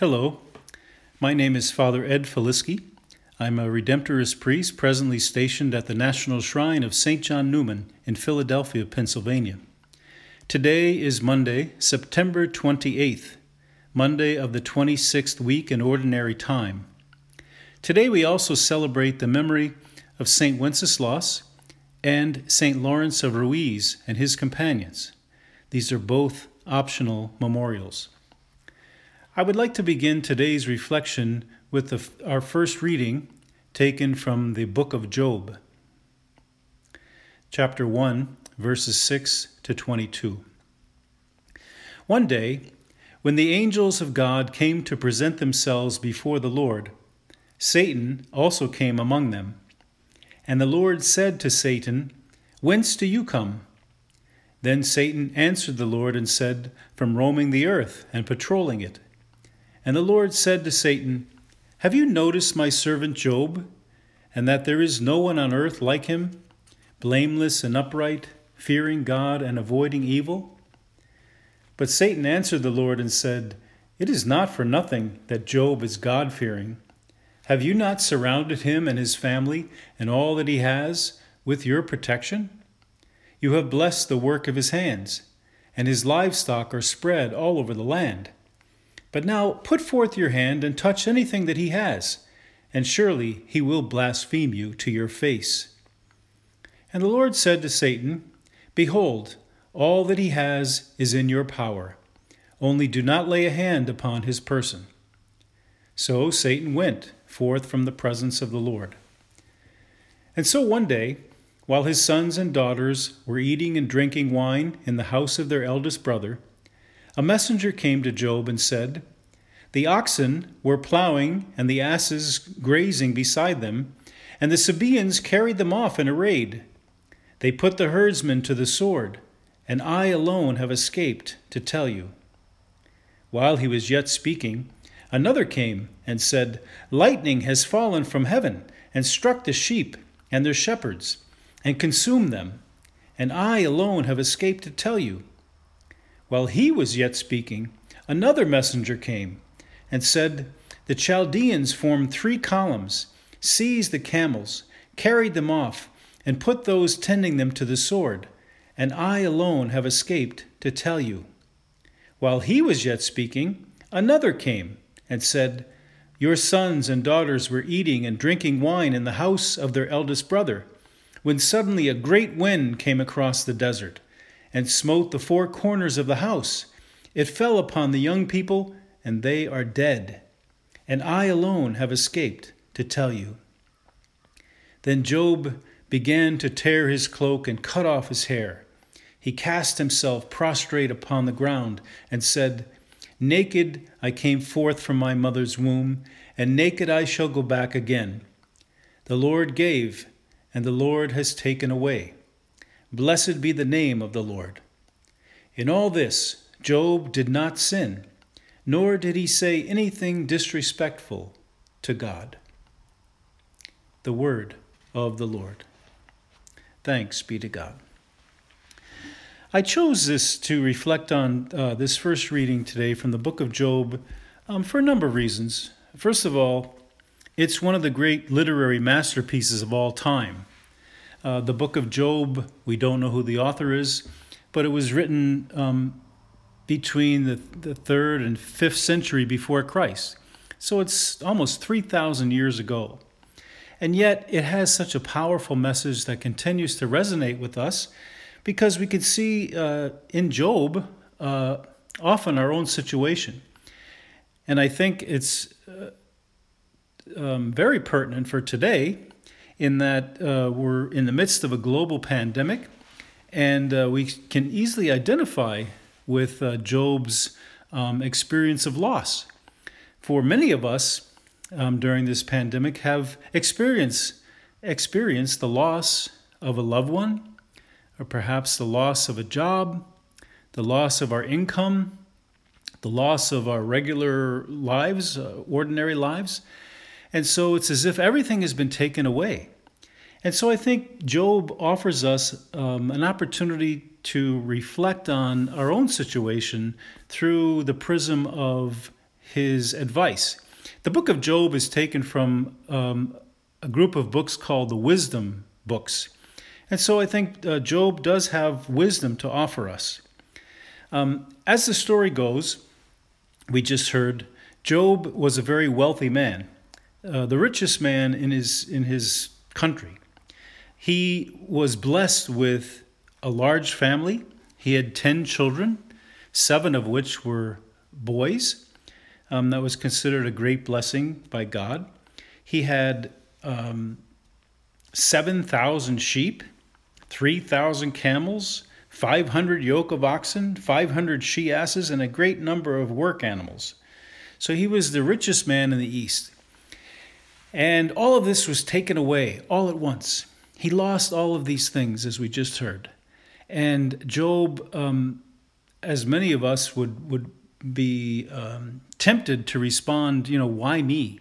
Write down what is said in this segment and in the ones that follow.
Hello, my name is Father Ed Feliski. I'm a Redemptorist priest presently stationed at the National Shrine of St. John Neumann in Philadelphia, Pennsylvania. Today is Monday, September 28th, Monday of the 26th week in Ordinary Time. Today we also celebrate the memory of St. Wenceslaus and St. Lawrence of Ruiz and his companions. These are both optional memorials. I would like to begin today's reflection with the, our first reading taken from the book of Job, chapter 1, verses 6 to 22. One day, when the angels of God came to present themselves before the Lord, Satan also came among them. And the Lord said to Satan, Whence do you come? Then Satan answered the Lord and said, From roaming the earth and patrolling it. And the Lord said to Satan, Have you noticed my servant Job, and that there is no one on earth like him, blameless and upright, fearing God and avoiding evil? But Satan answered the Lord and said, It is not for nothing that Job is God fearing. Have you not surrounded him and his family and all that he has with your protection? You have blessed the work of his hands, and his livestock are spread all over the land. But now put forth your hand and touch anything that he has, and surely he will blaspheme you to your face. And the Lord said to Satan, Behold, all that he has is in your power. Only do not lay a hand upon his person. So Satan went forth from the presence of the Lord. And so one day, while his sons and daughters were eating and drinking wine in the house of their eldest brother, a messenger came to Job and said, The oxen were plowing and the asses grazing beside them, and the Sabaeans carried them off in a raid. They put the herdsmen to the sword, and I alone have escaped to tell you. While he was yet speaking, another came and said, Lightning has fallen from heaven and struck the sheep and their shepherds, and consumed them, and I alone have escaped to tell you. While he was yet speaking, another messenger came and said, The Chaldeans formed three columns, seized the camels, carried them off, and put those tending them to the sword, and I alone have escaped to tell you. While he was yet speaking, another came and said, Your sons and daughters were eating and drinking wine in the house of their eldest brother, when suddenly a great wind came across the desert and smote the four corners of the house. It fell upon the young people, and they are dead. And I alone have escaped to tell you. Then Job began to tear his cloak and cut off his hair. He cast himself prostrate upon the ground and said, Naked I came forth from my mother's womb, and naked I shall go back again. The Lord gave, and the Lord has taken away. Blessed be the name of the Lord. In all this, Job did not sin, nor did he say anything disrespectful to God. The word of the Lord. Thanks be to God. I chose this to reflect on uh, this first reading today from the book of Job um, for a number of reasons. First of all, it's one of the great literary masterpieces of all time. Uh, the book of Job, we don't know who the author is, but it was written um, between the, the third and fifth century before Christ. So it's almost 3,000 years ago. And yet it has such a powerful message that continues to resonate with us because we can see uh, in Job uh, often our own situation. And I think it's uh, um, very pertinent for today in that uh, we're in the midst of a global pandemic, and uh, we can easily identify with uh, Job's um, experience of loss. For many of us um, during this pandemic have experienced experienced the loss of a loved one, or perhaps the loss of a job, the loss of our income, the loss of our regular lives, uh, ordinary lives. And so it's as if everything has been taken away. And so I think Job offers us um, an opportunity to reflect on our own situation through the prism of his advice. The book of Job is taken from um, a group of books called the Wisdom books. And so I think uh, Job does have wisdom to offer us. Um, as the story goes, we just heard Job was a very wealthy man, uh, the richest man in his in his country. He was blessed with a large family. He had ten children, seven of which were boys. Um, that was considered a great blessing by God. He had um, 7,000 sheep, 3,000 camels, 500 yoke of oxen, 500 she asses, and a great number of work animals. So he was the richest man in the East. And all of this was taken away all at once. He lost all of these things, as we just heard. And Job, um, as many of us would, would be um, tempted to respond, you know, why me?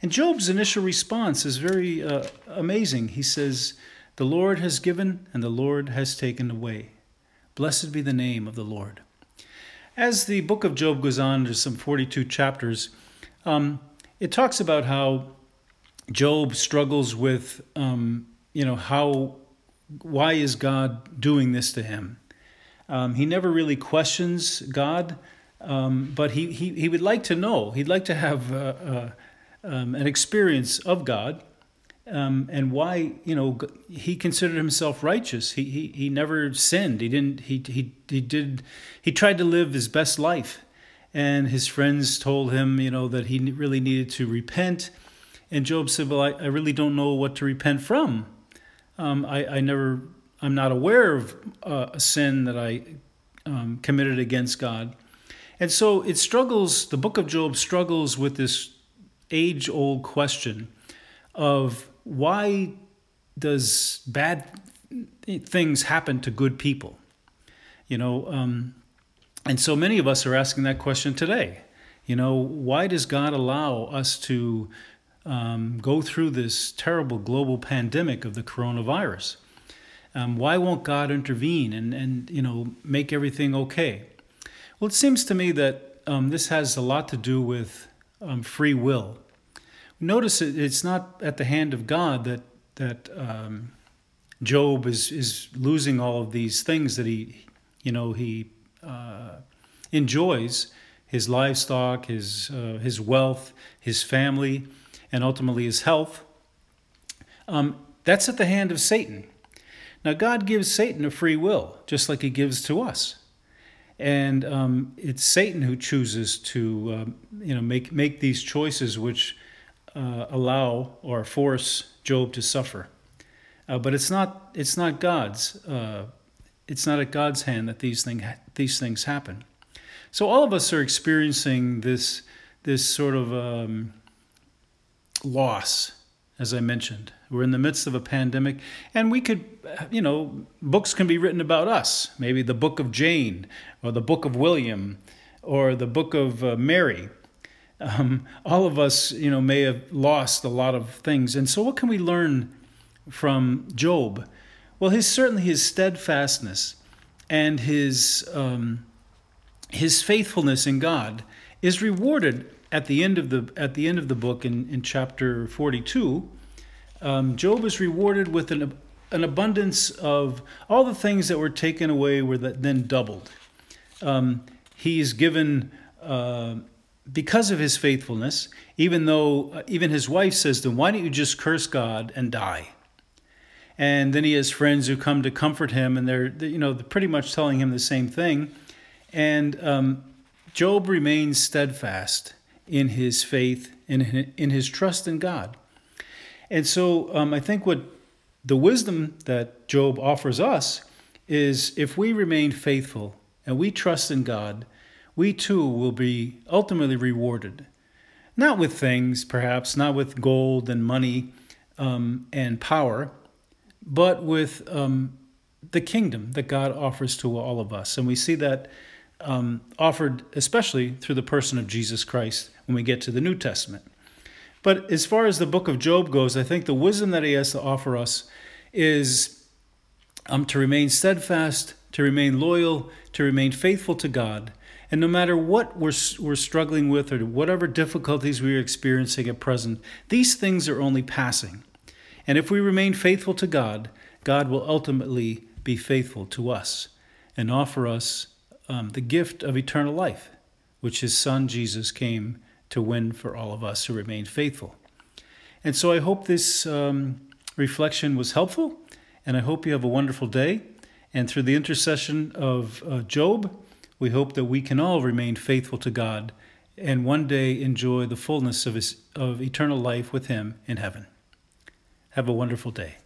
And Job's initial response is very uh, amazing. He says, The Lord has given and the Lord has taken away. Blessed be the name of the Lord. As the book of Job goes on, there's some 42 chapters, um, it talks about how Job struggles with, um, you know, how, why is God doing this to him? Um, he never really questions God, um, but he, he, he would like to know. He'd like to have uh, uh, um, an experience of God um, and why you know he considered himself righteous. He, he he never sinned. He didn't. He he he did. He tried to live his best life, and his friends told him you know that he really needed to repent. And Job said, "Well, I, I really don't know what to repent from. Um, I I never. I'm not aware of uh, a sin that I um, committed against God." And so it struggles. The book of Job struggles with this age old question of why does bad things happen to good people? You know, um, and so many of us are asking that question today. You know, why does God allow us to um, go through this terrible global pandemic of the coronavirus? Um, why won't God intervene and, and you know make everything okay? Well, it seems to me that um, this has a lot to do with um, free will notice it, it's not at the hand of God that that um, Job is is losing all of these things that he, you know, he uh, enjoys his livestock, his uh, his wealth, his family, and ultimately his health. Um, that's at the hand of Satan. Now, God gives Satan a free will, just like He gives to us, and um, it's Satan who chooses to, um, you know, make make these choices which uh, allow or force Job to suffer. Uh, but it's not it's not God's uh, it's not at God's hand that these thing these things happen. So all of us are experiencing this this sort of um, loss, as I mentioned. We're in the midst of a pandemic, and we could, you know, books can be written about us. Maybe the book of Jane, or the book of William, or the book of uh, Mary um, all of us, you know, may have lost a lot of things. And so, what can we learn from Job? Well, his certainly his steadfastness and his um, his faithfulness in God is rewarded at the end of the at the end of the book in, in chapter 42. Um, Job is rewarded with an an abundance of all the things that were taken away were then doubled. Um, he's given uh, because of his faithfulness, even though uh, even his wife says him, Why don't you just curse God and die? And then he has friends who come to comfort him, and they're, you know, pretty much telling him the same thing. And um, Job remains steadfast in his faith, and in his trust in God. And so um, I think what the wisdom that Job offers us is if we remain faithful and we trust in God, we too will be ultimately rewarded. Not with things, perhaps, not with gold and money um, and power, but with um, the kingdom that God offers to all of us. And we see that um, offered especially through the person of Jesus Christ when we get to the New Testament. But as far as the book of Job goes, I think the wisdom that he has to offer us is um, to remain steadfast, to remain loyal, to remain faithful to God. And no matter what we're, we're struggling with or whatever difficulties we're experiencing at present, these things are only passing. And if we remain faithful to God, God will ultimately be faithful to us and offer us um, the gift of eternal life, which his son Jesus came to win for all of us who remain faithful. And so I hope this um, reflection was helpful, and I hope you have a wonderful day. And through the intercession of uh, Job, we hope that we can all remain faithful to God and one day enjoy the fullness of, his, of eternal life with Him in heaven. Have a wonderful day.